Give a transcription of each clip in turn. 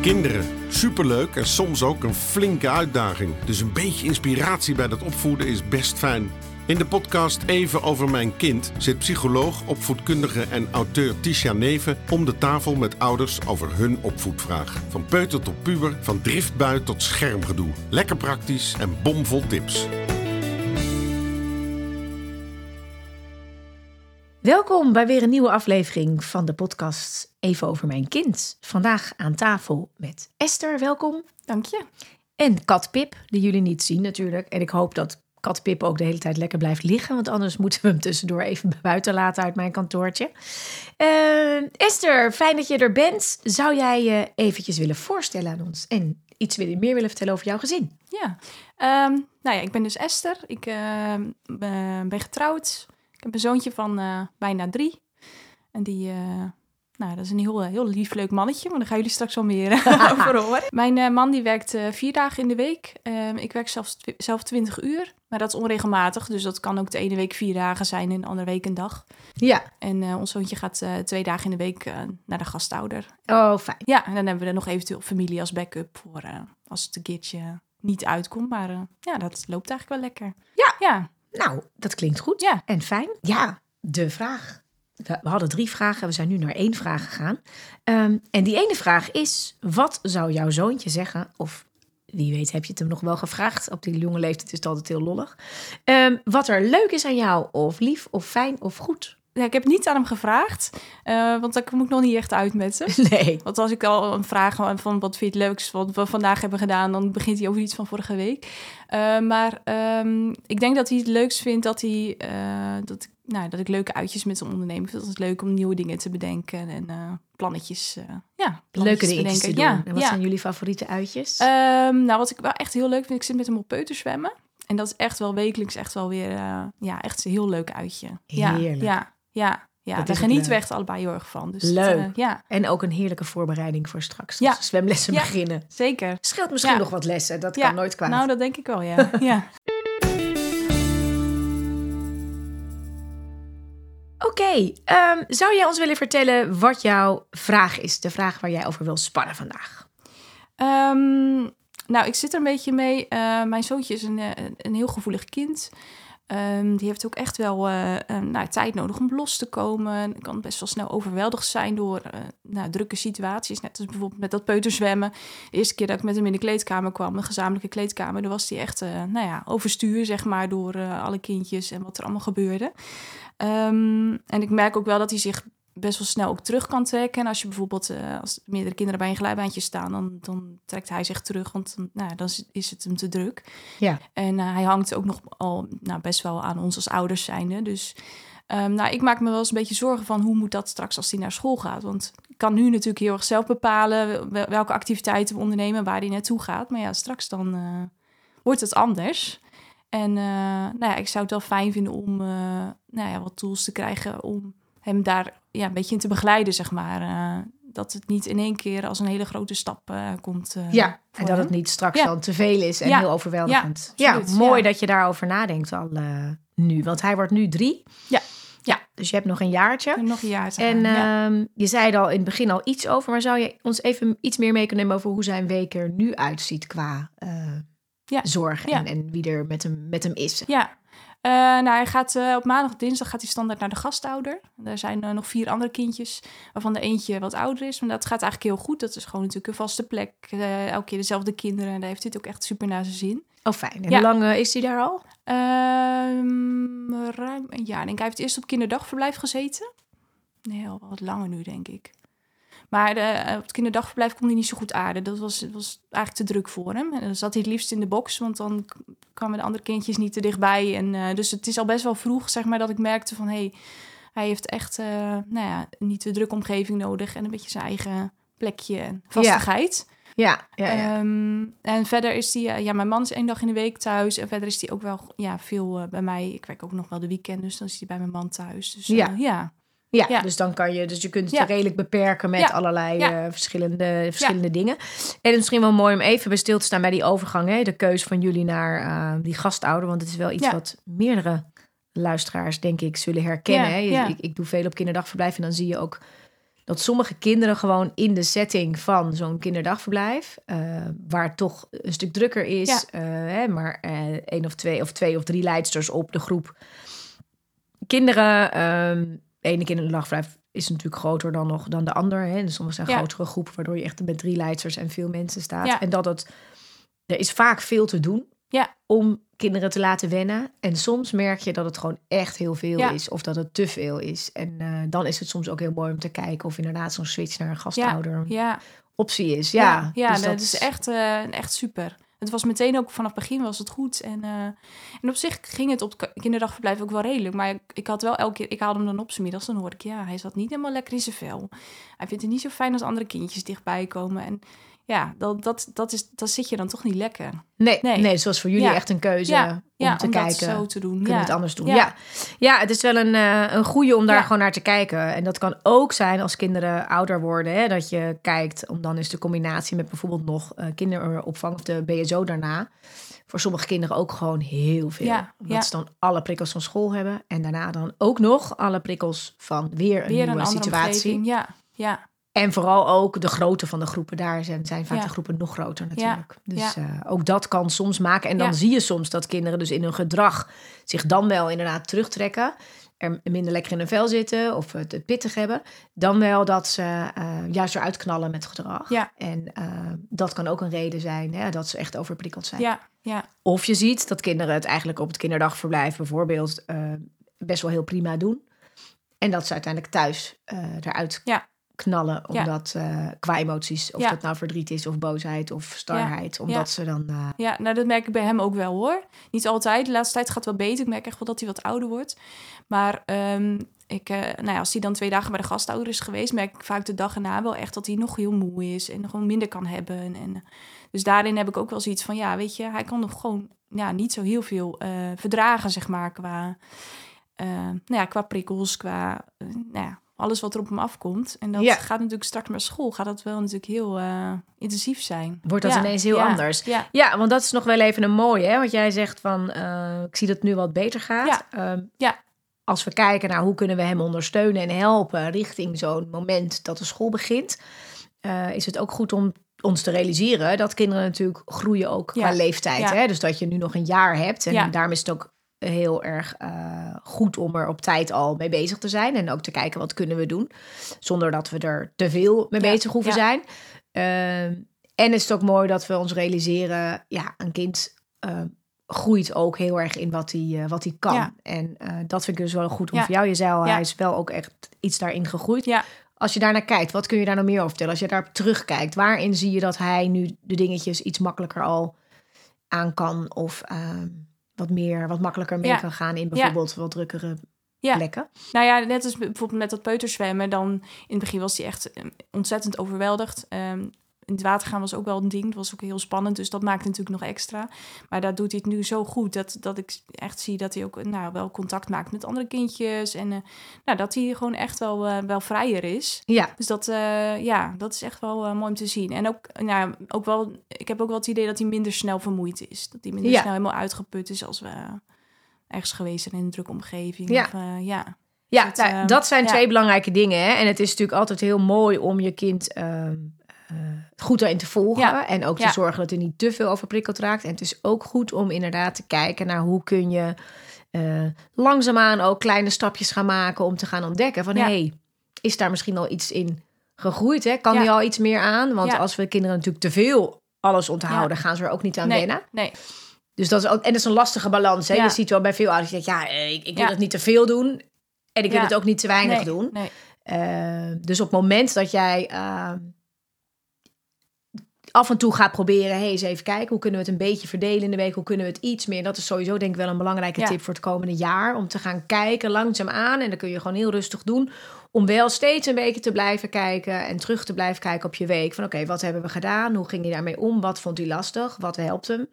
Kinderen, superleuk en soms ook een flinke uitdaging. Dus een beetje inspiratie bij dat opvoeden is best fijn. In de podcast Even over mijn kind zit psycholoog, opvoedkundige en auteur Tisha Neven om de tafel met ouders over hun opvoedvraag. Van peuter tot puber, van driftbui tot schermgedoe. Lekker praktisch en bomvol tips. Welkom bij weer een nieuwe aflevering van de podcast Even over mijn kind. Vandaag aan tafel met Esther, welkom. Dank je. En kat Pip, die jullie niet zien natuurlijk. En ik hoop dat kat Pip ook de hele tijd lekker blijft liggen. Want anders moeten we hem tussendoor even buiten laten uit mijn kantoortje. Uh, Esther, fijn dat je er bent. Zou jij je eventjes willen voorstellen aan ons? En iets meer willen vertellen over jouw gezin? Ja, um, nou ja, ik ben dus Esther. Ik uh, ben getrouwd. Ik heb een zoontje van uh, bijna drie. En die, uh, nou, dat is een heel, heel lief, leuk mannetje. Maar daar gaan jullie straks wel meer over horen. Mijn uh, man die werkt vier dagen in de week. Ehm, ik werk zelf, zelf 20 uur. Maar dat is onregelmatig. Dus dat kan ook de ene week vier dagen zijn en de andere week een dag. Ja. En ons zoontje gaat twee dagen in de week naar de gastouder. Oh, fijn. Ja, en dan hebben we er nog eventueel familie als backup voor als het een keertje niet uitkomt. Maar ja, dat loopt eigenlijk wel lekker. Ja. Ja. Nou, dat klinkt goed ja. en fijn. Ja, de vraag. We hadden drie vragen, we zijn nu naar één vraag gegaan. Um, en die ene vraag is: wat zou jouw zoontje zeggen? Of wie weet, heb je het hem nog wel gevraagd? Op die jonge leeftijd is het altijd heel lollig. Um, wat er leuk is aan jou, of lief, of fijn, of goed. Ja, ik heb niet aan hem gevraagd, uh, want ik nog niet echt uit met ze. Nee. Want als ik al een vraag van wat vind je het leukst wat we vandaag hebben gedaan, dan begint hij over iets van vorige week. Uh, maar um, ik denk dat hij het leukst vindt dat hij uh, dat, ik, nou, dat ik leuke uitjes met hem onderneem. Ik vind het leuk om nieuwe dingen te bedenken en plannetjes. ja, leuke dingen te doen. Ja, en wat ja. zijn jullie favoriete uitjes? Um, nou, wat ik wel echt heel leuk vind, ik zit met hem op peuterzwemmen. En dat is echt wel wekelijks echt wel weer, ja, echt een heel leuk uitje. Heerlijk. Ja, ja, ja, daar genieten we echt allebei heel erg van. Dus leuk. Het, uh, ja. En ook een heerlijke voorbereiding voor straks. Ja. Zwemlessen ja, beginnen. Zeker. Scheelt misschien ja. nog wat lessen. Dat ja. kan nooit kwaad. Nou, dat denk ik wel, ja. ja. Oké, okay, um, zou jij ons willen vertellen wat jouw vraag is? De vraag waar jij over wil spannen vandaag. Um, nou, ik zit er een beetje mee. Uh, mijn zoontje is een, een heel gevoelig kind. Um, die heeft ook echt wel uh, um, nou, tijd nodig om los te komen. Kan best wel snel overweldigd zijn door uh, nou, drukke situaties. Net als bijvoorbeeld met dat peuterzwemmen. De eerste keer dat ik met hem in de kleedkamer kwam, een gezamenlijke kleedkamer, dan was hij echt uh, nou ja, overstuur, zeg maar, door alle kindjes en wat er allemaal gebeurde. Um, en ik merk ook wel dat hij zich best wel snel ook terug kan trekken. En als je bijvoorbeeld, uh, als meerdere kinderen bij een glijbaantje staan, dan, dan trekt hij zich terug, want nou, dan is het hem te druk. Ja. En uh, hij hangt ook nog al nou, best wel aan ons als ouders zijnde. Dus um, nou, ik maak me wel eens een beetje zorgen van hoe moet dat straks als hij naar school gaat. Want ik kan nu natuurlijk heel erg zelf bepalen welke activiteiten we ondernemen, waar hij naartoe gaat. Maar ja, straks dan uh, wordt het anders. En nou ja, ik zou het wel fijn vinden om nou ja, wat tools te krijgen om hem daar ja, een beetje in te begeleiden, zeg maar. Uh, dat het niet in één keer als een hele grote stap uh, komt. Uh, ja, en dat het niet straks ja. dan te veel is en ja. heel overweldigend. Ja, ja mooi dat je daarover nadenkt al nu. Want hij wordt nu drie. Ja. Ja, dus je hebt nog een jaartje. Nog een jaartje. En uh, je zei er al in het begin al iets over, maar zou je ons even iets meer mee kunnen nemen over hoe zijn week er nu uitziet qua ja. zorg en, en, wie er met hem, met hem is? Ja, uh, nou, hij gaat uh, op maandag dinsdag gaat hij standaard naar de gastouder. Er zijn uh, nog vier andere kindjes, waarvan de eentje wat ouder is. Maar dat gaat eigenlijk heel goed. Dat is gewoon natuurlijk een vaste plek. elke keer dezelfde kinderen. En daar heeft hij het ook echt super naar zijn zin. Oh, fijn. En ja. hoe lang is hij daar al? Um, ruim een jaar. Ik denk, hij heeft eerst op kinderdagverblijf gezeten. Nee, al wat langer nu, denk ik. Maar de, op het kinderdagverblijf kon hij niet zo goed aarden. Dat was, was eigenlijk te druk voor hem. En dan zat hij het liefst in de box, want dan kwamen de andere kindjes niet te dichtbij. En, uh, dus het is al best wel vroeg, zeg maar, dat ik merkte van... Hey, hij heeft echt uh, nou ja, niet de drukke omgeving nodig en een beetje zijn eigen plekje en vastigheid. Ja, ja, ja. Um, en verder is hij... Uh, ja, mijn man is één dag in de week thuis. En verder is hij ook wel ja, veel bij mij. Ik werk ook nog wel de weekend, dus dan is hij bij mijn man thuis. Dus ja. ja. Ja, ja, dus dan kan je, dus je kunt het Ja. redelijk beperken met Ja. allerlei eh, verschillende, verschillende dingen. En het is misschien wel mooi om even bij stil te staan bij die overgang, hè? de keus van jullie naar eh, die gastouder, want het is wel iets wat meerdere luisteraars, denk ik, zullen herkennen. Hè? Ik, ik doe veel op kinderdagverblijf en dan zie je ook dat sommige kinderen gewoon in de setting van zo'n kinderdagverblijf, eh, waar het toch een stuk drukker is, hè, maar één of twee of twee of drie leidsters op de groep kinderen. ehm ene kinderdagverblijf is natuurlijk groter dan nog dan de ander. Hè. Dus soms zijn Ja. grotere groepen, waardoor je echt met drie leidsters en veel mensen staat. Ja. En dat het, er is vaak veel te doen Ja. om kinderen te laten wennen. En soms merk je dat het gewoon echt heel veel Ja. is of dat het te veel is. En eh, dan is het soms ook heel mooi om te kijken of inderdaad zo'n switch naar een gasthouder een Ja, optie is. Ja, ja, ja dus dat, is echt, eh, echt super. Het was meteen ook vanaf het begin was het goed. En, eh, en op zich ging het op kinderdagverblijf ook wel redelijk. Maar ik, ik had wel elke keer, ik haalde hem dan op z'n middags. Dan hoorde ik, ja, hij zat niet helemaal lekker in zijn vel. Hij vindt het niet zo fijn als andere kindjes dichtbij komen. En ja, dat, dat, dat, is, dat zit je dan toch niet lekker. Nee, nee. Nee. was voor jullie Ja. echt een keuze Ja, om ja te om kijken. dat zo te doen. Kunnen we het anders doen? Ja. Ja, het is wel een, eh, een goede om daar gewoon naar te kijken. En dat kan ook zijn als kinderen ouder worden. Hè, dat je kijkt, om dan is de combinatie met bijvoorbeeld nog eh, kinderopvang of de BSO daarna. Voor sommige kinderen ook gewoon heel veel. Ja, Omdat ze dan alle prikkels van school hebben. En daarna dan ook nog alle prikkels van weer een Weer nieuwe een situatie. omgeving. Ja, ja, En vooral ook de grootte van de groepen. Daar zijn, zijn vaak Ja. de groepen nog groter natuurlijk. Dus Ja. eh, ook dat kan soms maken. En dan zie je soms dat kinderen dus in hun gedrag zich dan wel inderdaad terugtrekken. Er minder lekker in hun vel zitten of het, pittig hebben. Dan wel dat ze eh, juist eruit knallen met gedrag. En eh, dat kan ook een reden zijn hè, dat ze echt overprikkeld zijn. ja, ja, Of je ziet dat kinderen het eigenlijk op het kinderdagverblijf bijvoorbeeld best wel heel prima doen. En dat ze uiteindelijk thuis eruit Ja. Knallen. Ja. Omdat eh, qua emoties, of Ja. dat nou verdriet is of boosheid of starheid. Omdat Ja. ze dan... eh, Ja, nou dat merk ik bij hem ook wel hoor. Niet altijd. De laatste tijd gaat wel beter. Ik merk echt wel dat hij wat ouder wordt. Maar ehm, ik, eh, nou ja, als hij dan twee dagen bij de gastouder is geweest, merk ik vaak de dag erna wel echt dat hij nog heel moe is en gewoon minder kan hebben. En, dus daarin heb ik ook wel zoiets van, ja, weet je, hij kan nog gewoon ja, niet zo heel veel verdragen, zeg maar, qua, nou ja, qua prikkels, qua nou ja, alles wat er op hem afkomt. En dat Ja. gaat natuurlijk straks naar school, gaat dat wel natuurlijk heel eh, intensief zijn. Wordt dat Ja, ineens heel ja, anders. Ja, Ja, want dat is nog wel even een mooie. Hè? Want jij zegt van, eh, ik zie dat het nu wat beter gaat. Ehm, Ja. Als we kijken naar hoe kunnen we hem ondersteunen en helpen richting zo'n moment dat de school begint, eh, is het ook goed om ons te realiseren dat kinderen natuurlijk groeien ook qua Ja. leeftijd. Ja. Hè? Dus dat je nu nog een jaar hebt. En Ja. daarom is het ook heel erg eh, goed om er op tijd al mee bezig te zijn. En ook te kijken wat kunnen we doen. Zonder dat we er te veel mee Ja. bezig hoeven Ja. zijn. Ehm, en is het ook mooi dat we ons realiseren, ja, een kind eh, groeit ook heel erg in wat hij, eh, wat hij kan. Ja. En eh, dat vind ik dus wel goed om voor jou. Je zei al, hij is wel ook echt iets daarin gegroeid. ja. Als je daarnaar kijkt, wat kun je daar nog meer over vertellen? Als je daarop terugkijkt, waarin zie je dat hij nu de dingetjes iets makkelijker al aan kan? Of ehm, wat meer, wat makkelijker mee Ja. kan gaan in bijvoorbeeld wat drukkere Ja. plekken? Nou ja, net als bijvoorbeeld met dat peuterzwemmen. Dan in het begin was hij echt eh, ontzettend overweldigd. Ehm, in het water gaan was ook wel een ding. Het was ook heel spannend. Dus dat maakt natuurlijk nog extra. Maar daar doet hij het nu zo goed. Dat, dat ik echt zie dat hij ook nou, wel contact maakt met andere kindjes. En eh, nou, dat hij gewoon echt wel, eh, wel vrijer is. Ja, Dus dat, eh, ja, dat is echt wel mooi om te zien. En ook, nou, ook wel, ik heb ook wel het idee dat hij minder snel vermoeid is. Dat hij minder Ja. snel helemaal uitgeput is als we ergens geweest zijn in een drukke omgeving. Ja. Of, ja. ja dat, nou, dat zijn ja. twee belangrijke dingen. Hè? En het is natuurlijk altijd heel mooi om je kind ehm, eh, goed erin te volgen. Ja. En ook te Ja. zorgen dat hij niet te veel overprikkeld raakt. En het is ook goed om inderdaad te kijken naar hoe kun je eh, langzaamaan ook kleine stapjes gaan maken om te gaan ontdekken van Ja. hey, is daar misschien al iets in gegroeid? Hè? Kan hij al iets meer aan? Want als we kinderen natuurlijk te veel alles onthouden, gaan ze er ook niet aan nee, wennen. nee, Dus dat is ook, en dat is een lastige balans. Hè? Je ziet wel bij veel ouders dat ja, eh, ik, ik wil het niet te veel doen en ik wil het ook niet te weinig nee, doen. Nee. Eh, dus op het moment dat jij eh, af en toe gaat proberen, hey, eens even kijken, hoe kunnen we het een beetje verdelen in de week? Hoe kunnen we het iets meer? Dat is sowieso denk ik wel een belangrijke Ja. tip voor het komende jaar. Om te gaan kijken langzaam aan. En dat kun je gewoon heel rustig doen. Om wel steeds een beetje te blijven kijken en terug te blijven kijken op je week. Van oké, wat hebben we gedaan? Hoe ging hij daarmee om? Wat vond hij lastig? Wat helpt hem?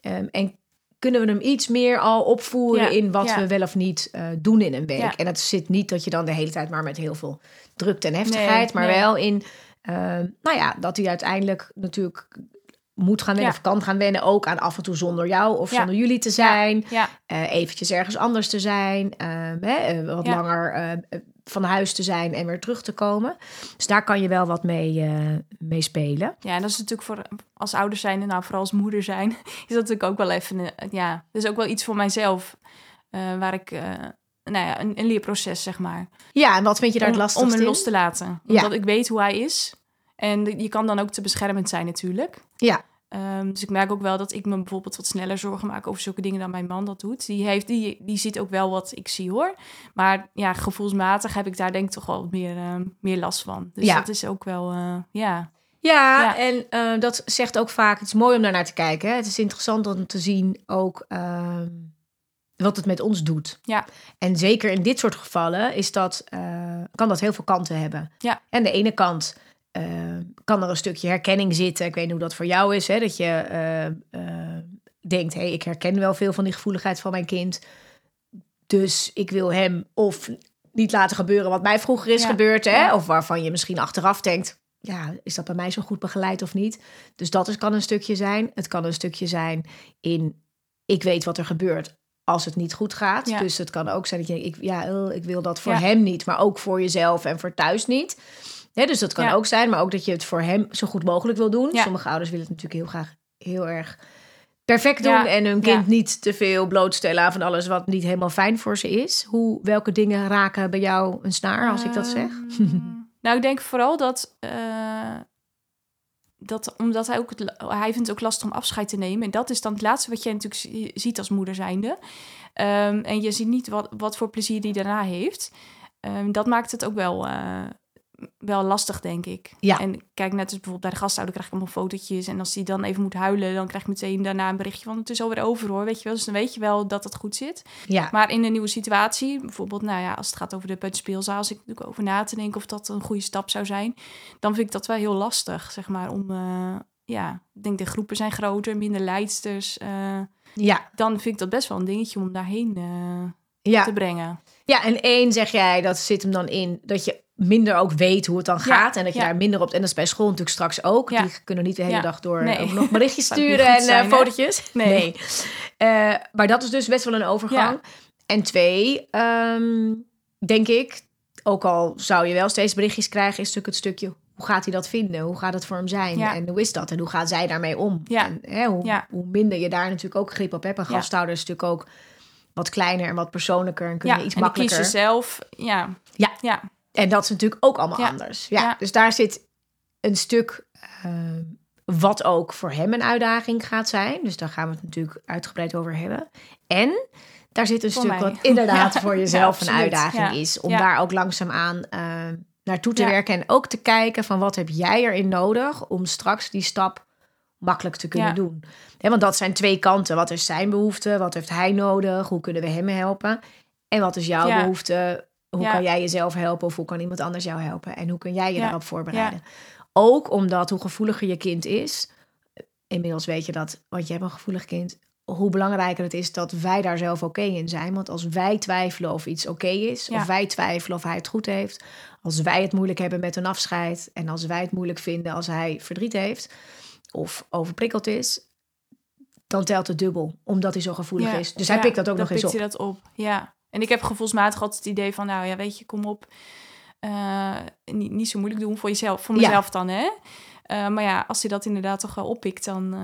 Ehm, en kunnen we hem iets meer al opvoeren Ja, in wat ja. we wel of niet eh, doen in een week? Ja. En dat zit niet dat je dan de hele tijd maar met heel veel drukte en heftigheid, Nee, maar nee. wel in, ehm, nou ja, dat hij uiteindelijk natuurlijk moet gaan wennen Ja. of kan gaan wennen. Ook aan af en toe zonder jou of Ja. zonder jullie te zijn. Ja, eh eventjes ergens anders te zijn. ehm, hè, eh, wat langer eh, eh, van huis te zijn en weer terug te komen. Dus daar kan je wel wat mee, mee spelen. ja, en dat is natuurlijk voor als ouders zijn en nou vooral als moeder zijn, is dat natuurlijk ook wel even, ja, dat is ook wel iets voor mijzelf, waar ik, nou ja, een, een leerproces zeg maar. Ja, en wat vind je daar om, het lastigst om hem in? los te laten, Ja. omdat ik weet hoe hij is. En je kan dan ook te beschermend zijn natuurlijk. Ja. Ehm, dus ik merk ook wel dat ik me bijvoorbeeld wat sneller zorgen maak over zulke dingen dan mijn man dat doet. Die, heeft, die, die ziet ook wel wat ik zie hoor. Maar ja, gevoelsmatig heb ik daar denk ik toch wel meer, ehm, meer last van. Dus Ja. dat is ook wel, eh, ja. Ja, Ja. en eh, dat zegt ook vaak, het is mooi om daar naar te kijken. Hè? Het is interessant om te zien ook ehm, wat het met ons doet. Ja. En zeker in dit soort gevallen is dat, eh, kan dat heel veel kanten hebben. Ja. En de ene kant eh, kan er een stukje herkenning zitten. Ik weet niet hoe dat voor jou is, hè? dat je eh, denkt, hé, hey, ik herken wel veel van die gevoeligheid van mijn kind. Dus ik wil hem of niet laten gebeuren wat mij vroeger is Ja. gebeurd. Hè? Ja. Of waarvan je misschien achteraf denkt, ja, is dat bij mij zo goed begeleid of niet? Dus dat is, kan een stukje zijn. Het kan een stukje zijn in, ik weet wat er gebeurt als het niet goed gaat. Ja. Dus het kan ook zijn dat je denkt, ik, ja, eh, ik wil dat voor Ja. hem niet, maar ook voor jezelf en voor thuis niet. Dus dat kan Ja. ook zijn, maar ook dat je het voor hem zo goed mogelijk wil doen. Ja. Sommige ouders willen het natuurlijk heel graag heel erg perfect doen en hun kind niet te veel blootstellen aan van alles wat niet helemaal fijn voor ze is. Hoe, welke dingen raken bij jou een snaar als ik dat zeg? Ehm, nou, ik denk vooral dat, eh, dat omdat hij ook het, hij vindt ook lastig om afscheid te nemen. En dat is dan het laatste wat jij natuurlijk zi- ziet als moeder zijnde. Ehm, en je ziet niet wat, wat voor plezier die daarna heeft. Ehm, dat maakt het ook wel, eh, wel lastig, denk ik. Ja. En kijk, net als bijvoorbeeld bij de gastouder krijg ik allemaal fotootjes. En als die dan even moet huilen, dan krijg ik meteen daarna een berichtje van... het is alweer over hoor, weet je wel. Dus dan weet je wel dat het goed zit. Ja, Maar in een nieuwe situatie, bijvoorbeeld, nou ja, als het gaat over de peuterspeelzaal, als ik natuurlijk over na te denken of dat een goede stap zou zijn, dan vind ik dat wel heel lastig, zeg maar, om, eh, ja, ik denk de groepen zijn groter, minder leidsters. eh, ja, dan vind ik dat best wel een dingetje om daarheen eh, ja. te brengen. Ja, en één zeg jij, dat zit hem dan in dat je minder ook weet hoe het dan gaat. en dat je ja. daar minder op. En dat is bij school natuurlijk straks ook. Ja. Die kunnen niet de hele dag door Nee. ook nog berichtjes sturen en zijn, eh, hè? fotootjes. Nee. Eh, maar dat is dus best wel een overgang. En twee, ehm, denk ik, ook al zou je wel steeds berichtjes krijgen, is natuurlijk het stukje. Hoe gaat hij dat vinden? Hoe gaat het voor hem zijn? En hoe is dat? En hoe gaat zij daarmee om? Ja. En hè, hoe, hoe minder je daar natuurlijk ook grip op hebt. Gasthouder is natuurlijk ook wat kleiner en wat persoonlijker. En kun Ja, je iets en makkelijker. kiezer zelf, ja. Ja. Ja, En dat is natuurlijk ook allemaal Ja. anders. Ja, Ja. Dus daar zit een stuk eh, wat ook voor hem een uitdaging gaat zijn. Dus daar gaan we het natuurlijk uitgebreid over hebben. En daar zit een Voor stuk mij. wat inderdaad Ja. voor jezelf een uitdaging is. Om daar ook langzaamaan eh naartoe te werken. En ook te kijken van wat heb jij erin nodig om straks die stap makkelijk te kunnen doen. Want dat zijn twee kanten. Wat is zijn behoefte? Wat heeft hij nodig? Hoe kunnen we hem helpen? En wat is jouw behoefte? Hoe Ja. kan jij jezelf helpen of hoe kan iemand anders jou helpen? En hoe kun jij je Ja. daarop voorbereiden? Ook omdat hoe gevoeliger je kind is, inmiddels weet je dat, want je hebt een gevoelig kind, hoe belangrijker het is dat wij daar zelf oké in zijn. Want als wij twijfelen of iets oké is, Ja. of wij twijfelen of hij het goed heeft, als wij het moeilijk hebben met een afscheid en als wij het moeilijk vinden als hij verdriet heeft of overprikkeld is, dan telt het dubbel, omdat hij zo gevoelig Ja. is. Dus hij Ja, pikt dat ook nog eens op. pikt dat op, ja. En ik heb gevoelsmatig altijd het idee van, nou ja, weet je, kom op. eh, niet, niet zo moeilijk doen voor jezelf, voor Ja. mezelf dan, hè. Eh, maar ja, als hij dat inderdaad toch wel oppikt, dan...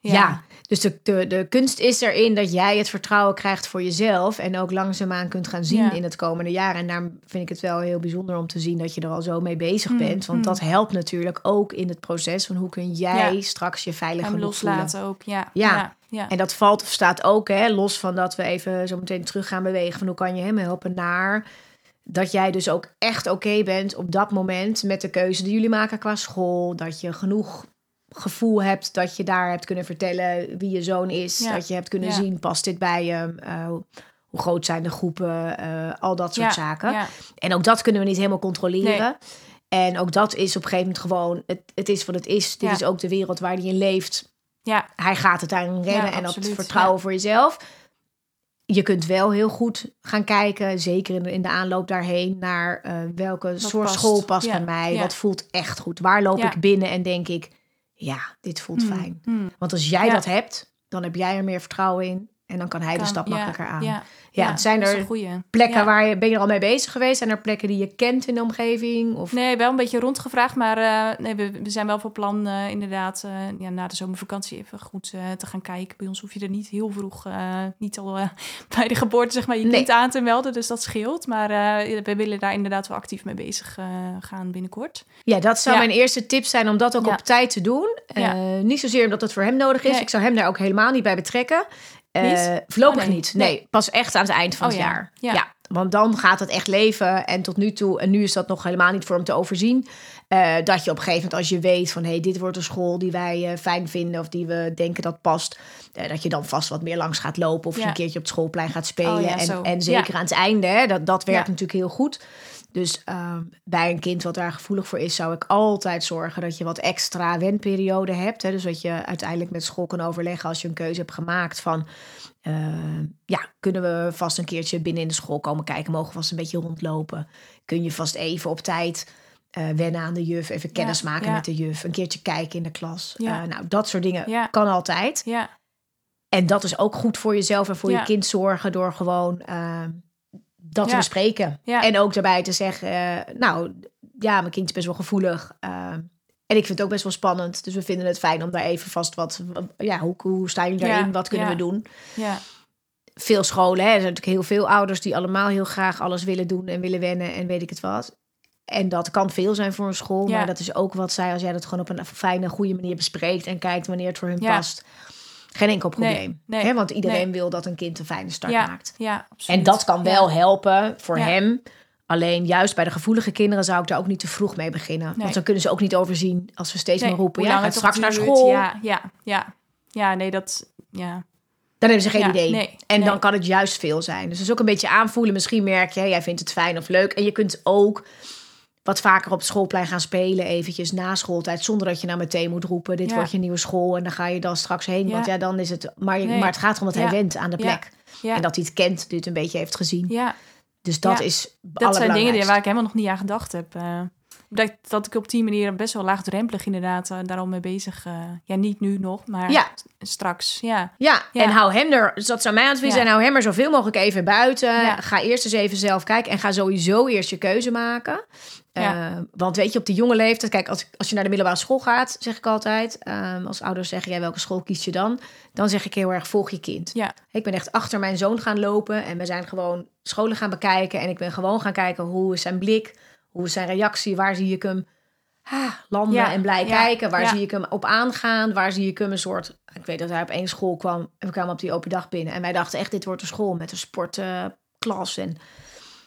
Ja. dus de, de, de kunst is erin dat jij het vertrouwen krijgt voor jezelf. En ook langzaamaan kunt gaan zien Ja. in het komende jaar. En daar vind ik het wel heel bijzonder om te zien dat je er al zo mee bezig Mm, bent. Want mm. dat helpt natuurlijk ook in het proces van hoe kun jij Ja. straks je veilig voelen. loslaten ook, ja. Ja. ja, ja. En dat valt of staat ook, hè, los van dat we even zo meteen terug gaan bewegen van hoe kan je hem helpen naar dat jij dus ook echt oké bent op dat moment met de keuze die jullie maken qua school. Dat je genoeg gevoel hebt dat je daar hebt kunnen vertellen wie je zoon is. Ja. Dat je hebt kunnen Ja. zien, past dit bij hem? Eh, hoe groot zijn de groepen? Eh, al dat soort Ja, zaken. En ook dat kunnen we niet helemaal controleren. En ook dat is op een gegeven moment gewoon, het, het is wat het is. Dit is ook de wereld waar hij in leeft ja. hij gaat het daarin redden Ja, en dat absoluut, vertrouwen voor jezelf. Je kunt wel heel goed gaan kijken, zeker in de, in de aanloop daarheen, naar eh, welke soort past. school past bij mij. Wat voelt echt goed? Waar loop ik binnen en denk ik, ja, dit voelt Hmm, fijn. hmm. Want als jij Ja. dat hebt, dan heb jij er meer vertrouwen in. En dan kan hij de stap ja, makkelijker aan. Ja, zijn er plekken waar je, ben je er al mee bezig geweest? Zijn er plekken die je kent in de omgeving? Of... Nee, wel een beetje rondgevraagd, maar eh, nee, we, we zijn wel van plan eh, inderdaad eh, ja, na de zomervakantie even goed te gaan kijken. Bij ons hoef je er niet heel vroeg, niet al bij de geboorte zeg maar je Nee. kind aan te melden, dus dat scheelt. Maar we willen daar inderdaad wel actief mee bezig gaan binnenkort. Ja, dat zou mijn eerste tip zijn om dat ook op tijd te doen. Niet zozeer omdat het voor hem nodig is. Ik zou hem daar ook helemaal niet bij betrekken. Niet? voorlopig Oh, nee. niet. Nee. Nee. pas echt aan het eind van Oh, het ja. jaar. Ja. want dan gaat het echt leven. En tot nu toe, en nu is dat nog helemaal niet voor hem te overzien. eh, dat je op een gegeven moment, als je weet van hé, hey, dit wordt een school die wij eh, fijn vinden of die we denken dat past, dat je dan vast wat meer langs gaat lopen of je Ja. een keertje op het schoolplein gaat spelen. Oh, en, en zeker aan het einde, hè, dat, dat werkt natuurlijk heel goed. Dus ehm, bij een kind wat daar gevoelig voor is, zou ik altijd zorgen dat je wat extra wenperiode hebt. Hè? Dus dat je uiteindelijk met school kan overleggen als je een keuze hebt gemaakt van... eh, ja, kunnen we vast een keertje binnen in de school komen kijken? Mogen we vast een beetje rondlopen? Kun je vast even op tijd eh, wennen aan de juf? Even kennis maken ja. met de juf? Een keertje kijken in de klas? Ja. Eh, nou, dat soort dingen kan altijd. Ja, En dat is ook goed voor jezelf en voor je kind zorgen door gewoon dat te Ja. bespreken. Ja. En ook daarbij te zeggen, eh, nou ja, mijn kind is best wel gevoelig. eh, en ik vind het ook best wel spannend. Dus we vinden het fijn om daar even vast wat, ja, hoe, hoe staan jullie Ja, daarin? Wat kunnen we doen? ja, Veel scholen, hè, er zijn natuurlijk heel veel ouders die allemaal heel graag alles willen doen en willen wennen en weet ik het wat. En dat kan veel zijn voor een school, maar dat is ook wat zij, als jij dat gewoon op een fijne, goede manier bespreekt en kijkt wanneer het voor hun Ja. past. Geen enkel probleem. nee, want iedereen nee. wil dat een kind een fijne start ja, maakt. ja, absoluut. En dat kan wel Ja. helpen voor hem. Alleen juist bij de gevoelige kinderen zou ik daar ook niet te vroeg mee beginnen. Want dan kunnen ze ook niet overzien als we steeds maar roepen. Ja, gaat straks naar school. Ja, ja, ja. Ja, nee, dat... Ja, Dan hebben ze geen idee. en dan kan het juist veel zijn. Dus het is ook een beetje aanvoelen. Misschien merk je, jij vindt het fijn of leuk. En je kunt ook wat vaker op het schoolplein gaan spelen. Eventjes na schooltijd. Zonder dat je nou meteen moet roepen. Dit Ja. wordt je nieuwe school. En dan ga je dan straks heen. Ja. Want ja, dan is het... Maar, Nee. maar het gaat erom dat hij went aan de plek. En dat hij het kent. Dit een beetje heeft gezien. ja. Dus dat is Dat zijn dingen die, waar ik helemaal nog niet aan gedacht heb. eh. Dat, dat ik op die manier best wel laagdrempelig inderdaad eh, daar al mee bezig... eh, ja, niet nu nog, maar Ja. straks. Ja, Ja, Ja. en hou hem er, dus dat zou mijn advies zijn, hou hem er zoveel mogelijk even buiten. Ga eerst eens even zelf kijken en ga sowieso eerst je keuze maken. Ja. Eh, want weet je, op die jonge leeftijd, kijk, als, als je naar de middelbare school gaat, zeg ik altijd, ehm, als ouders zeggen, jij welke school kies je dan? Dan zeg ik heel erg, volg je kind. ja, Ik ben echt achter mijn zoon gaan lopen en we zijn gewoon scholen gaan bekijken. En ik ben gewoon gaan kijken hoe is zijn blik, hoe is zijn reactie, waar zie ik hem ah, landen Ja, en blij ja, kijken, waar ja. zie ik hem op aangaan, waar zie ik hem een soort. Ik weet dat hij op één school kwam en we kwamen op die open dag binnen en wij dachten echt dit wordt een school met een sportklas en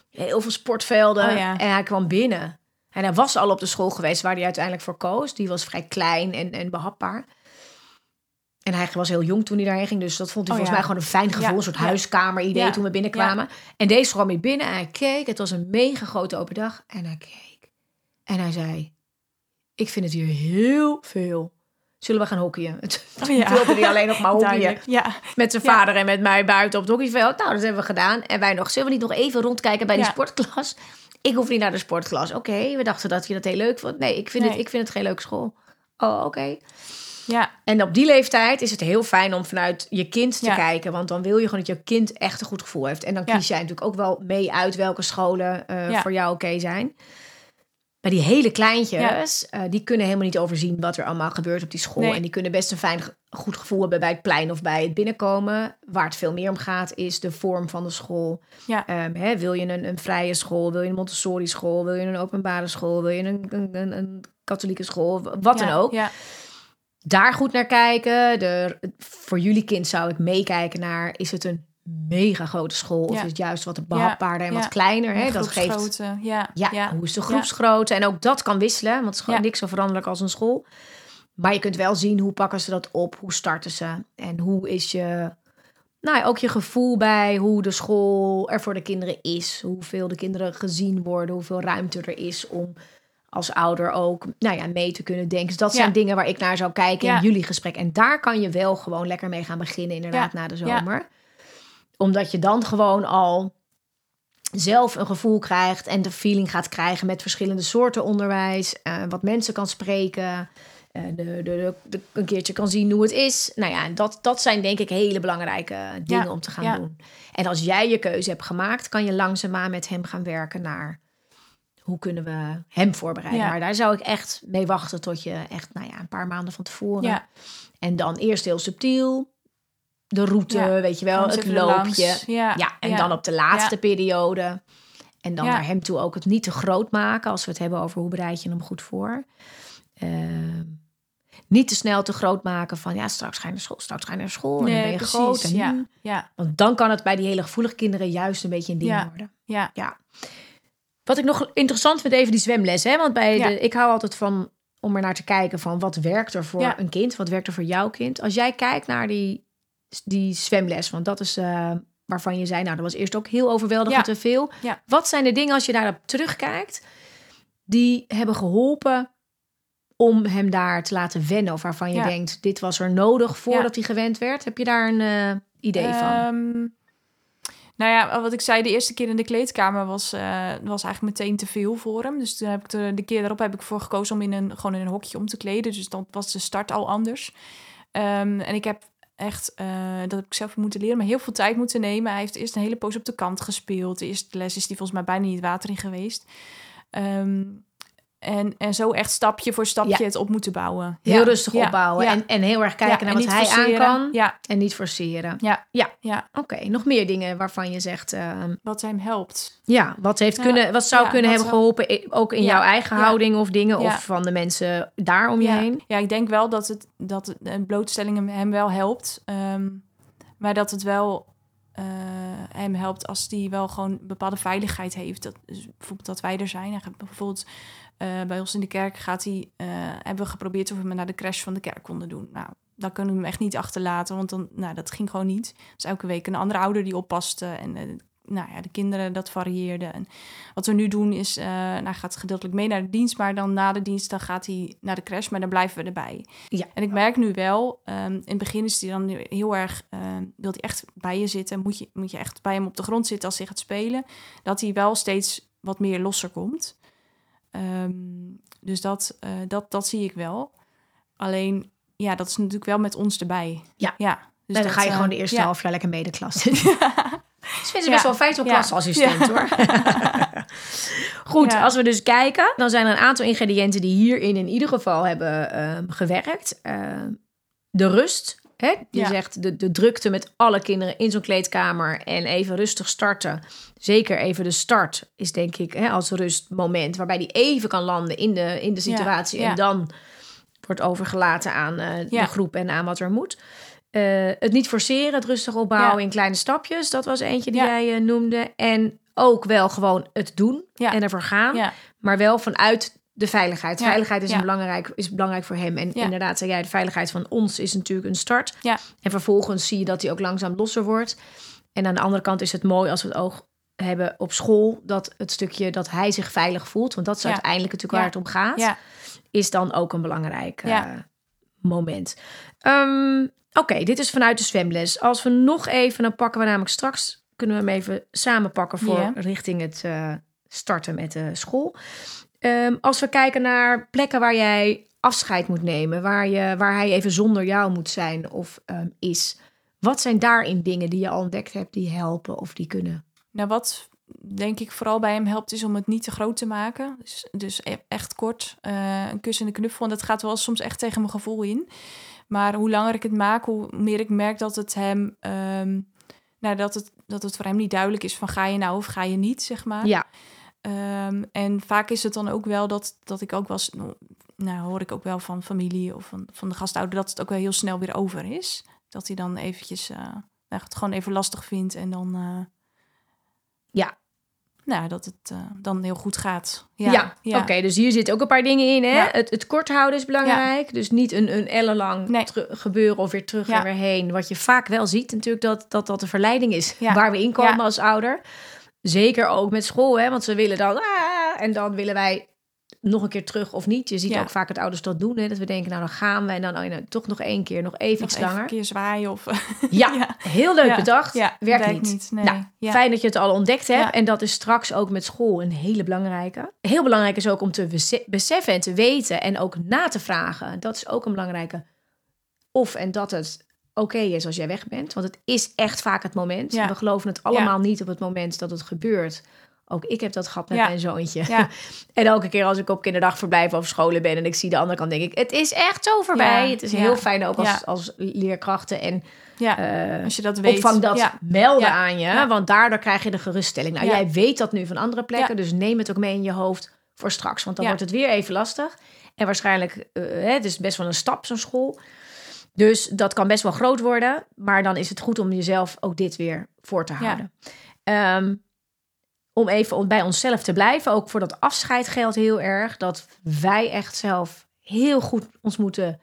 heel veel sportvelden. Oh. En hij kwam binnen en hij was al op de school geweest waar hij uiteindelijk voor koos. Die was vrij klein en, en behapbaar. En hij was heel jong toen hij daarheen ging. Dus dat vond hij Oh volgens mij gewoon een fijn gevoel. Een soort huiskamer-idee toen we binnenkwamen. En deze kwam hier binnen en hij keek. Het was een mega grote open dag. En hij keek. En hij zei... Ik vind het hier heel veel. Zullen we gaan hockeyen? Het Oh ja. wilde hij alleen nog maar hockeyen. Ja, Met zijn Ja. vader en met mij buiten op het hockeyveld. Nou, dat hebben we gedaan. En wij nog, zullen we niet nog even rondkijken bij die sportklas? Ik hoef niet naar de sportklas. Oké, we dachten dat je dat heel leuk vond. Nee, ik vind, Nee. Het, ik vind het geen leuke school. Oh, oké. Ja, En op die leeftijd is het heel fijn om vanuit je kind te Ja. kijken. Want dan wil je gewoon dat je kind echt een goed gevoel heeft. En dan kies jij natuurlijk ook wel mee uit welke scholen eh, voor jou oké zijn. Maar die hele kleintjes, eh, die kunnen helemaal niet overzien wat er allemaal gebeurt op die school. Nee. En die kunnen best een fijn, goed gevoel hebben bij het plein of bij het binnenkomen. Waar het veel meer om gaat, is de vorm van de school. ja, Ehm, hè, wil je een, een vrije school? Wil je een Montessori school? Wil je een openbare school? Wil je een, een, een, een katholieke school? Wat ja, dan ook Ja, daar goed naar kijken. De, voor jullie kind zou ik meekijken naar... is het een mega grote school... of Ja. is het juist wat behapbaarder en ja. wat kleiner? Hè? Dat geeft... Ja, Ja, ja, hoe is de groepsgrootte? En ook dat kan wisselen, want het is gewoon niks zo veranderlijk als een school. Maar je kunt wel zien hoe pakken ze dat op, hoe starten ze en hoe is je, nou ja, ook je gevoel bij hoe de school er voor de kinderen is, hoeveel de kinderen gezien worden, hoeveel ruimte er is om als ouder ook, nou ja, mee te kunnen denken. Dus dat Ja. zijn dingen waar ik naar zou kijken Ja. in jullie gesprek. En daar kan je wel gewoon lekker mee gaan beginnen, inderdaad, Ja. na de zomer. Omdat je dan gewoon al zelf een gevoel krijgt en de feeling gaat krijgen met verschillende soorten onderwijs, eh, wat mensen kan spreken. eh, de, de, de, de- een keertje kan zien hoe het is. Nou ja, dat, dat zijn denk ik hele belangrijke dingen Ja, om te gaan doen. En als jij je keuze hebt gemaakt, kan je langzaamaan met hem gaan werken naar hoe kunnen we hem voorbereiden. Ja. Maar daar zou ik echt mee wachten tot je echt, nou ja, een paar maanden van tevoren. Ja, En dan eerst heel subtiel. De route, Ja, weet je wel, het loopje. Ja, en dan op de laatste periode. En dan naar hem toe ook het niet te groot maken. Als we het hebben over hoe bereid je hem goed voor. Ehm, niet te snel te groot maken van ja, straks ga je naar school, straks ga je naar school. en dan ben je precies. groot. En, ja, ja, Want dan kan het bij die hele gevoelige kinderen juist een beetje een ding Ja. worden. ja, Ja. Wat ik nog interessant vind, even die zwemles. Hè? Want bij Ja. de, ik hou altijd van om er naar te kijken van wat werkt er voor Ja. een kind, wat werkt er voor jouw kind. Als jij kijkt naar die, die zwemles, want dat is eh, waarvan je zei, nou, dat was eerst ook heel overweldigend Ja. te veel. Ja. Wat zijn de dingen als je daarop terugkijkt, die hebben geholpen om hem daar te laten wennen? Of waarvan je denkt, dit was er nodig voordat hij gewend werd? Heb je daar een eh, idee van? Nou ja, wat ik zei, de eerste keer in de kleedkamer was, eh, was eigenlijk meteen te veel voor hem. Dus toen heb ik de, keer daarop heb ik voor gekozen om in een, gewoon in een hokje om te kleden. Dus dan was de start al anders. Ehm, en ik heb echt, eh, dat heb ik zelf moeten leren, maar heel veel tijd moeten nemen. Hij heeft eerst een hele poos op de kant gespeeld. De eerste les is die volgens mij bijna niet water in geweest. Ehm, en, en zo echt stapje voor stapje Ja. het op moeten bouwen. Heel Ja, rustig ja, opbouwen. En, en heel erg kijken naar wat hij aan kan. En niet forceren. ja, Ja. ja. Oké, nog meer dingen waarvan je zegt... ehm, Wat hem helpt. ja, wat, heeft kunnen, wat zou kunnen wat hebben wel- geholpen... ook in jouw eigen houding of dingen... Of van de mensen daar om je ja. heen? Ja, ik denk wel dat het dat blootstelling hem, hem wel helpt. Ehm, maar dat het wel eh, hem helpt als die wel gewoon bepaalde veiligheid heeft. Dat, bijvoorbeeld dat wij er zijn. Bijvoorbeeld eh, bij ons in de kerk gaat hij, eh, hebben we geprobeerd of we hem naar de crash van de kerk konden doen. Nou, dan kunnen we hem echt niet achterlaten, want dan, nou, dat ging gewoon niet. Dus elke week een andere ouder die oppaste en nou ja, de kinderen, dat varieerde. En wat we nu doen is, eh nou, hij gaat gedeeltelijk mee naar de dienst, maar dan na de dienst dan gaat hij naar de crash, maar dan blijven we erbij. Ja. En ik merk nu wel, ehm, in het begin is hij dan heel erg, ehm, wil hij echt bij je zitten, moet je, moet je echt bij hem op de grond zitten als hij gaat spelen, dat hij wel steeds wat meer losser komt. Ehm, dus dat, eh, dat, dat zie ik wel. Alleen, ja, dat is natuurlijk wel met ons erbij. Ja. ja. Dus dan dat, ga je eh, gewoon de eerste ja. half jaar lekker mee de klas zitten. Dus vind ze best wel fijn zo'n klasassistent hoor. Goed, als we dus kijken, dan zijn er een aantal ingrediënten die hierin in ieder geval hebben ehm, gewerkt. Ehm, de rust. Hè? Je Ja. zegt de, de drukte met alle kinderen in zo'n kleedkamer en even rustig starten. Zeker even de start is denk ik hè, als rustmoment waarbij die even kan landen in de, in de situatie. ja. En dan wordt overgelaten aan eh, de groep en aan wat er moet. Eh, het niet forceren, het rustig opbouwen Ja. in kleine stapjes. Dat was eentje die Ja. jij eh, noemde. En ook wel gewoon het doen Ja. en ervoor gaan. Maar wel vanuit de veiligheid. Veiligheid is, een belangrijk, is belangrijk voor hem. En inderdaad, zei jij, de veiligheid van ons is natuurlijk een start. En vervolgens zie je dat hij ook langzaam losser wordt. En aan de andere kant is het mooi als we het oog hebben op school... dat het stukje dat hij zich veilig voelt... want dat is uiteindelijk natuurlijk waar het om gaat... ja, is dan ook een belangrijk eh, moment. Ehm, Oké, dit is vanuit de zwemles. Als we nog even, dan pakken we namelijk straks... kunnen we hem even samenpakken voor richting het eh, starten met de school. Ehm, als we kijken naar plekken waar jij afscheid moet nemen... waar, je, waar hij even zonder jou moet zijn of ehm, is... wat zijn daarin dingen die je al ontdekt hebt die helpen of die kunnen? Nou, wat denk ik vooral bij hem helpt, is om het niet te groot te maken. Dus, dus e- echt kort, eh, een kus en een knuffel. En dat gaat wel soms echt tegen mijn gevoel in. Maar hoe langer ik het maak, hoe meer ik merk dat het hem... ehm, nou, dat het, dat het voor hem niet duidelijk is van ga je nou of ga je niet, zeg maar. Ja, Ehm, en vaak is het dan ook wel dat, dat ik ook wel... Nou, hoor ik ook wel van familie of van, van de gastouder... dat het ook wel heel snel weer over is. Dat hij dan eventjes eh, nou, het gewoon even lastig vindt en dan... eh, ja. Nou, dat het eh, dan heel goed gaat. Ja, Ja, oké. dus hier zitten ook een paar dingen in. Hè? Ja. Het, het kort houden is belangrijk. Dus niet een, een ellenlang Nee. gebeuren of weer terug en weer heen. Wat je vaak wel ziet natuurlijk, dat dat, dat de verleiding is waar we in komen Ja. als ouder. Zeker ook met school, hè? want ze willen dan... Ah, en dan willen wij nog een keer terug of niet. Je ziet Ja. ook vaak dat ouders dat doen. Hè? Dat we denken, nou dan gaan we en dan oh, nou, toch nog één keer, nog even Nog iets langer. een keer zwaaien of... Ja, Ja. heel leuk bedacht. Ja, werkt, werkt niet. niet, nee. Nou, Ja. Fijn dat je het al ontdekt hebt. En dat is straks ook met school een hele belangrijke. Heel belangrijk is ook om te bese- beseffen en te weten en ook na te vragen. Dat is ook een belangrijke. Of en dat het oké is als jij weg bent. Want het is echt vaak het moment. We geloven het allemaal niet op het moment dat het gebeurt. Ook ik heb dat gehad met Ja. mijn zoontje. Ja. En elke keer als ik op kinderdagverblijf of scholen ben en ik zie de andere kant, denk ik: het is echt zo voorbij. Ja. Het is heel fijn ook als, als leerkrachten en Ja, eh, als je dat weet. opvang dat melden aan je. Ja. Want daardoor krijg je de geruststelling. Nou, jij weet dat nu van andere plekken. Dus neem het ook mee in je hoofd voor straks. Want dan wordt het weer even lastig. En waarschijnlijk, hè, het is best wel een stap, zo'n school. Dus dat kan best wel groot worden. Maar dan is het goed om jezelf ook dit weer voor te houden. Ehm, om even bij onszelf te blijven. Ook voor dat afscheid geldt heel erg. Dat wij echt zelf heel goed ons moeten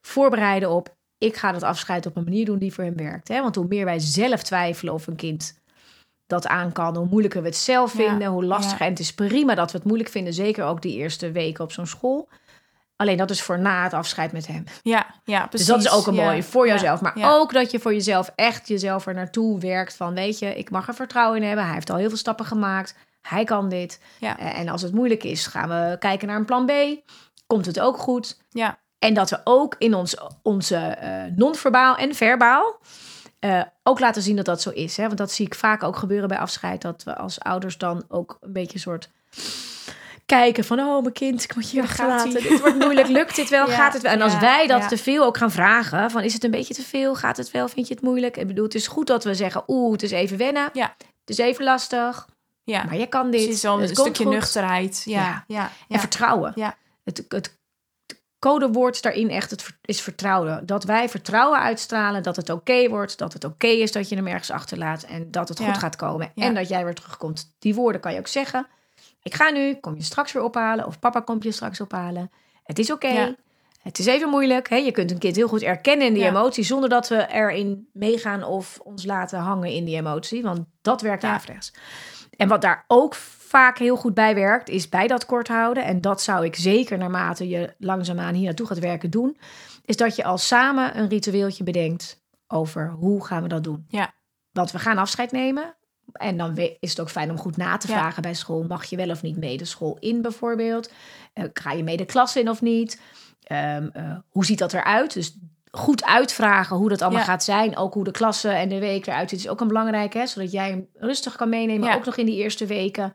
voorbereiden op... ik ga dat afscheid op een manier doen die voor hem werkt. Hè? Want hoe meer wij zelf twijfelen of een kind dat aan kan... hoe moeilijker we het zelf Ja, vinden, hoe lastiger. ja. En het is prima dat we het moeilijk vinden. Zeker ook die eerste weken op zo'n school. Alleen dat is voor na het afscheid met hem. Ja, ja, precies. Dus dat is ook een Ja. mooie voor Ja. jezelf. Maar Ja. ook dat je voor jezelf echt jezelf er naartoe werkt. Van weet je, ik mag er vertrouwen in hebben. Hij heeft al heel veel stappen gemaakt. Hij kan dit. Ja. Eh, En als het moeilijk is, gaan we kijken naar een plan B. Komt het ook goed? Ja, En dat we ook in ons, onze eh non-verbaal en verbaal eh, ook laten zien dat dat zo is. Hè? Want dat zie ik vaak ook gebeuren bij afscheid. Dat we als ouders dan ook een beetje een soort kijken van... oh, mijn kind, ik moet je Ja, achterlaten. ie? Dit wordt moeilijk, lukt dit wel, Ja, gaat het wel? En als ja, wij dat te veel ook gaan vragen... van is het een beetje te veel, gaat het wel, vind je het moeilijk? Ik bedoel, het is goed dat we zeggen... oeh, het is even wennen, Ja. het is even lastig... ja. maar je kan dit, Precies, zo'n het een stukje goed. nuchterheid. Ja, Ja. En vertrouwen. Ja. Het, het codewoord daarin echt het, is vertrouwen. Dat wij vertrouwen uitstralen, dat het oké wordt, dat het oké is dat je hem ergens achterlaat en dat het goed gaat komen. En dat jij weer terugkomt. Die woorden kan je ook zeggen. Ik ga nu, kom je straks weer ophalen of papa komt je straks ophalen. Het is oké. Ja. Het is even moeilijk. Hè? Je kunt een kind heel goed erkennen in die Ja. emotie zonder dat we erin meegaan of ons laten hangen in die emotie. Want dat werkt Ja. averechts. En wat daar ook vaak heel goed bij werkt, is bij dat kort houden. En dat zou ik zeker naarmate je langzaamaan hier naartoe gaat werken doen. Is dat je al samen een ritueeltje bedenkt over hoe gaan we dat doen. Ja. Want we gaan afscheid nemen. En dan is het ook fijn om goed na te Ja. vragen bij school. Mag je wel of niet mee de school in bijvoorbeeld? Eh, ga je mee de klas in of niet? Ehm, eh, hoe ziet dat eruit? Dus goed uitvragen hoe dat allemaal Ja. gaat zijn. Ook hoe de klasse en de week eruit ziet is ook een belangrijk. Hè? Zodat jij hem rustig kan meenemen. Ja. Ook nog in die eerste weken.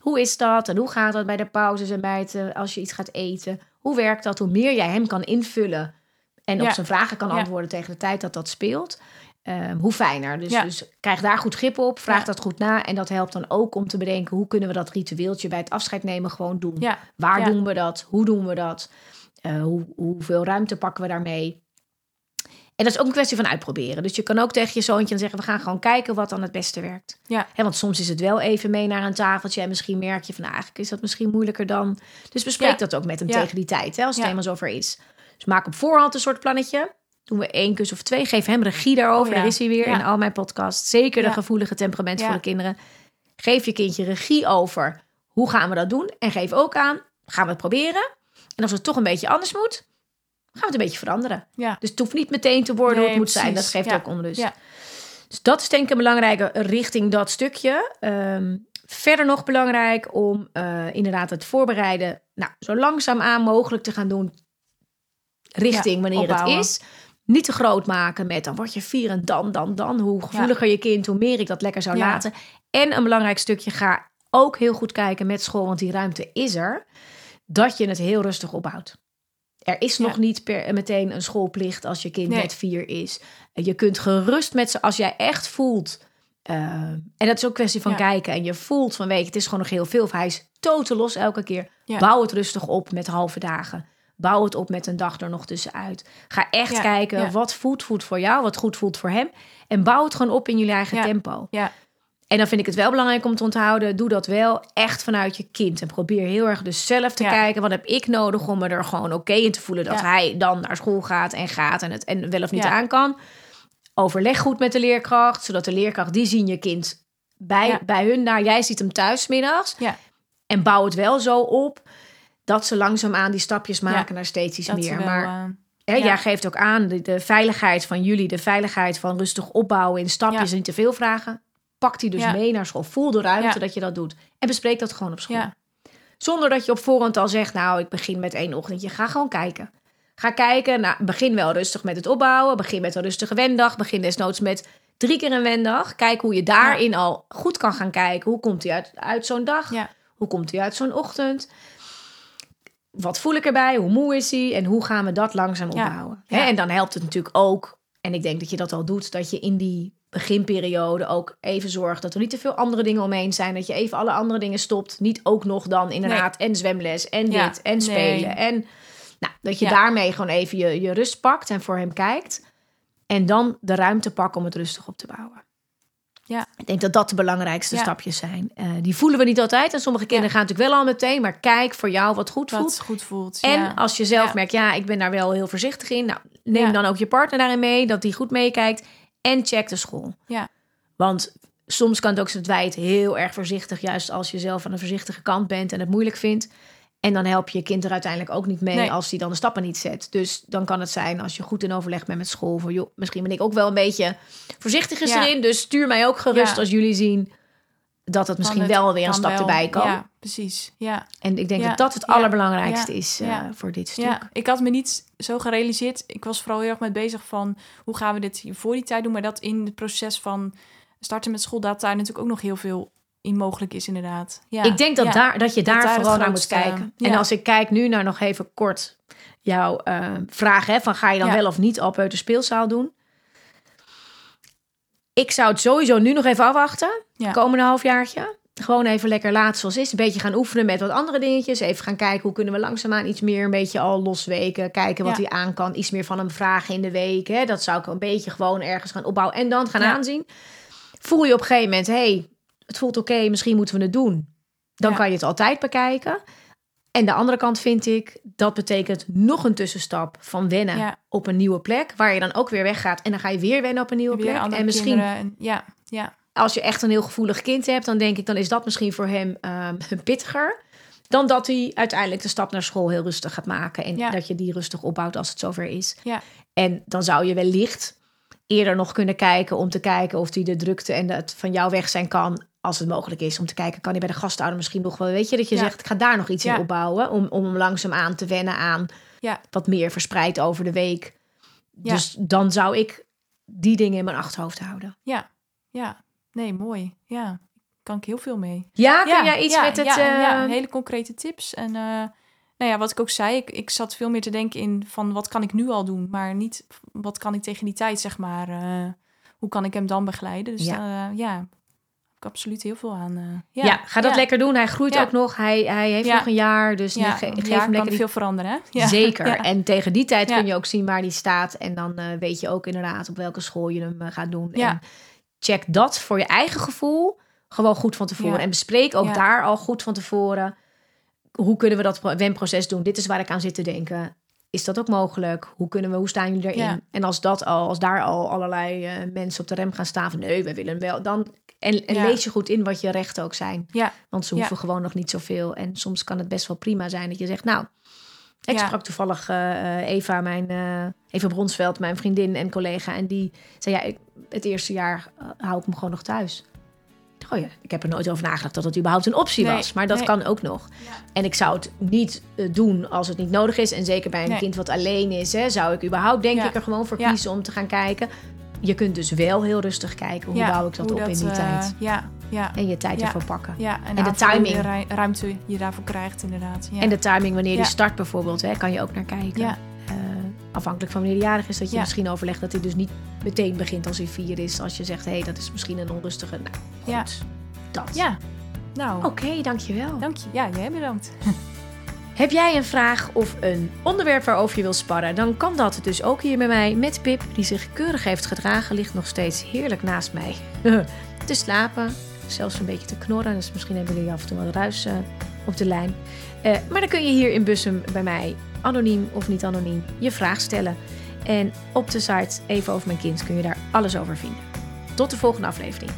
Hoe is dat? En hoe gaat dat bij de pauzes en bij het, eh, als je iets gaat eten? Hoe werkt dat? Hoe meer jij hem kan invullen en op zijn vragen kan antwoorden tegen de tijd dat dat speelt, ehm, hoe fijner. Dus, Ja. dus krijg daar goed grip op, vraag Ja. dat goed na. En dat helpt dan ook om te bedenken hoe kunnen we dat ritueeltje bij het afscheid nemen gewoon doen. Ja. Waar doen we dat? Hoe doen we dat? Eh, hoe, hoeveel ruimte pakken we daarmee? En dat is ook een kwestie van uitproberen. Dus je kan ook tegen je zoontje zeggen: we gaan gewoon kijken wat dan het beste werkt. Ja. Hè, want soms is het wel even mee naar een tafeltje. En misschien merk je van nou, eigenlijk is dat misschien moeilijker dan. Dus bespreek dat ook met hem tegen die tijd, hè, als het helemaal zover is. Dus maak op voorhand een soort plannetje. Doen we één kus of twee. Geef hem regie daarover. Oh ja. Daar is hij weer Ja. in al mijn podcasts. Zeker de gevoelige temperament voor de kinderen. Geef je kindje regie over hoe gaan we dat doen. En geef ook aan, gaan we het proberen? En als het toch een beetje anders moet, gaan we het een beetje veranderen. Ja. Dus het hoeft niet meteen te worden hoe het moet zijn. Dat geeft ook onrust. Ja. Dus dat is denk ik een belangrijke richting dat stukje. Ehm, verder nog belangrijk om eh, inderdaad het voorbereiden... Nou, zo langzaamaan mogelijk te gaan doen richting wanneer het is. Niet te groot maken met dan word je vier en dan, dan, dan. Hoe gevoeliger je kind, hoe meer ik dat lekker zou Ja. laten. En een belangrijk stukje, ga ook heel goed kijken met school, want die ruimte is er. Dat je het heel rustig opbouwt. Er is Ja. nog niet per, meteen een schoolplicht als je kind Nee. net vier is. Je kunt gerust met ze, als jij echt voelt. eh, en dat is ook kwestie van Ja. kijken. En je voelt van, weet je, het is gewoon nog heel veel. Of hij is totaal los elke keer. Ja. Bouw het rustig op met halve dagen. Bouw het op met een dag er nog tussenuit. Ga echt Ja, kijken ja. wat voelt, voelt voor jou, wat goed voelt voor hem. En bouw het gewoon op in jullie eigen Ja. tempo. Ja. En dan vind ik het wel belangrijk om te onthouden, doe dat wel echt vanuit je kind. En probeer heel erg dus zelf te kijken, wat heb ik nodig om me er gewoon oké in te voelen dat hij dan naar school gaat en gaat en het en wel of niet aan kan. Overleg goed met de leerkracht, zodat de leerkracht, die zien je kind bij, bij hun daar. Jij ziet hem thuis middags. Ja. En bouw het wel zo op dat ze langzaamaan die stapjes maken Ja, naar steeds iets meer. wel, maar eh, Hè, Ja. Jij geeft ook aan de, de veiligheid van jullie, de veiligheid van rustig opbouwen in stapjes en niet te veel vragen. Pak die dus mee naar school. Voel de ruimte dat je dat doet. En bespreek dat gewoon op school. Zonder dat je op voorhand al zegt, nou, ik begin met één ochtendje. Ga gewoon kijken. Ga kijken. Nou, begin wel rustig met het opbouwen. Begin met een rustige wendag. Begin desnoods met drie keer een wendag. Kijk hoe je daarin al goed kan gaan kijken. Hoe komt hij uit, uit zo'n dag? Ja. Hoe komt hij uit zo'n ochtend? Wat voel ik erbij? Hoe moe is hij? En hoe gaan we dat langzaam opbouwen? Ja. Hè, En dan helpt het natuurlijk ook, en ik denk dat je dat al doet, dat je in die beginperiode ook even zorgt dat er niet te veel andere dingen omheen zijn. Dat je even alle andere dingen stopt. Niet ook nog dan inderdaad en zwemles en Ja. dit en Nee. spelen. En nou, dat je Ja. daarmee gewoon even je, je rust pakt en voor hem kijkt. En dan de ruimte pakken om het rustig op te bouwen. Ja. Ik denk dat dat de belangrijkste Ja. stapjes zijn. Eh, die voelen we niet altijd. En sommige kinderen gaan natuurlijk wel al meteen. Maar kijk voor jou wat goed voelt. Wat goed voelt. En ja. als je zelf merkt, ja, ik ben daar wel heel voorzichtig in. Nou, neem dan ook je partner daarin mee. Dat die goed meekijkt. En check de school. Ja. Want soms kan het ook zijn dat wij het heel erg voorzichtig... juist als je zelf aan de voorzichtige kant bent en het moeilijk vindt... En dan help je je kind er uiteindelijk ook niet mee Nee. als hij dan de stappen niet zet. Dus dan kan het zijn als je goed in overleg bent met school. Van joh, misschien ben ik ook wel een beetje voorzichtig is Ja. erin. Dus stuur mij ook gerust Ja. als jullie zien dat het misschien het- wel weer een stap wel. erbij kan. Ja, precies. Ja. En ik denk Ja. dat dat het allerbelangrijkste is eh, voor dit stuk. ja, ik had me niet zo gerealiseerd. Ik was vooral heel erg mee bezig van hoe gaan we dit voor die tijd doen. Maar dat in het proces van starten met school, dat daar natuurlijk ook nog heel veel in mogelijk is, inderdaad. Ja. Ik denk dat, Ja. daar, dat je daar, vooral naar moet kijken. En als ik kijk nu naar nog even kort jouw eh, vraag, hè, van ga je dan wel of niet al de speelzaal doen? Ik zou het sowieso nu nog even afwachten, komende halfjaartje. Gewoon even lekker laten zoals is. Een beetje gaan oefenen met wat andere dingetjes. Even gaan kijken hoe kunnen we langzaamaan iets meer een beetje al losweken. Kijken wat hij aan kan. Iets meer van hem vragen in de week. Hè. Dat zou ik een beetje gewoon ergens gaan opbouwen. En dan gaan aanzien. Voel je op een gegeven moment, hey, het voelt oké, misschien moeten we het doen. Dan Ja. kan je het altijd bekijken. En de andere kant vind ik, dat betekent nog een tussenstap van wennen Ja. op een nieuwe plek. Waar je dan ook weer weggaat en dan ga je weer wennen op een nieuwe Weer plek. En misschien kinderen ja, ja, als je echt een heel gevoelig kind hebt, dan denk ik, dan is dat misschien voor hem ehm, pittiger. Dan dat hij uiteindelijk de stap naar school heel rustig gaat maken. En Ja. dat je die rustig opbouwt als het zover is. Ja. En dan zou je wellicht eerder nog kunnen kijken om te kijken of hij de drukte en het van jou weg zijn kan. Als het mogelijk is om te kijken, kan hij bij de gastouder misschien nog wel. Weet je dat je Ja. zegt, ik ga daar nog iets Ja. in opbouwen. Om, om hem langzaam aan te wennen aan Ja. wat meer verspreid over de week. Dus dan zou ik die dingen in mijn achterhoofd houden. ja, ja. Nee, mooi. Ja, kan ik heel veel mee. Ja, ja, kun jij iets met het... Ja, ja, eh, hele concrete tips. En eh, nou ja, wat ik ook zei, ik, ik zat veel meer te denken in van wat kan ik nu al doen, maar niet wat kan ik tegen die tijd, zeg maar. eh, hoe kan ik hem dan begeleiden? Dus Ja. Ik absoluut heel veel aan. eh, Ja, ga dat ja. lekker doen. Hij groeit Ja. ook nog. Hij, hij heeft Ja. nog een jaar. Dus Ja, ge- geef hem kan lekker die... veel veranderen, hè? Ja. Zeker. Ja. En tegen die tijd Ja. kun je ook zien waar hij staat. En dan eh, weet je ook inderdaad op welke school je hem eh, gaat doen. Ja. En check dat voor je eigen gevoel gewoon goed van tevoren. Ja. En bespreek ook Ja. daar al goed van tevoren. Hoe kunnen we dat wenproces doen? Dit is waar ik aan zit te denken. Is dat ook mogelijk? Hoe kunnen we, hoe staan jullie erin? Ja. En als dat al, als daar al allerlei eh, mensen op de rem gaan staan van nee, we willen wel, dan en, en Ja. lees je goed in wat je rechten ook zijn. Ja, Want ze hoeven gewoon nog niet zoveel. En soms kan het best wel prima zijn dat je zegt, nou, ik sprak toevallig eh, eh, Eva, mijn Eva Bronsveld, mijn vriendin en collega, en die zei, ja, ik, het eerste jaar hou ik hem gewoon nog thuis. Oh ja, ik heb er nooit over nagedacht dat het überhaupt een optie Nee, was, maar dat nee. kan ook nog. Ja. En ik zou het niet eh, doen als het niet nodig is. En zeker bij een Nee. kind wat alleen is, hè, zou ik überhaupt denk Ja. ik er gewoon voor kiezen om te gaan kijken. Je kunt dus wel heel rustig kijken hoe bouw ik dat op in die eh, tijd. Ja, ja, En je tijd ervoor pakken. ja. En, de timing. de ru- ruimte je daarvoor krijgt, inderdaad. Ja. En de timing wanneer Ja. start bijvoorbeeld, hè, kan je ook naar kijken. Afhankelijk van wanneer hij jarig is, dat je Ja. misschien overlegt dat hij dus niet meteen begint als hij vier is. Als je zegt, hé, hey, dat is misschien een onrustige. Nou, goed. Ja. Dat. Ja, nou, Oké, dankjewel. dank je. Ja, jij bedankt. Heb jij een vraag of een onderwerp waarover je wil sparren, dan kan dat dus ook hier bij mij met Pip, die zich keurig heeft gedragen, ligt nog steeds heerlijk naast mij. te slapen, zelfs een beetje te knorren, dus misschien hebben jullie af en toe wat ruis eh, op de lijn. Eh, maar dan kun je hier in Bussum bij mij, anoniem of niet anoniem, je vraag stellen. En op de site Even Over Mijn Kind kun je daar alles over vinden. Tot de volgende aflevering.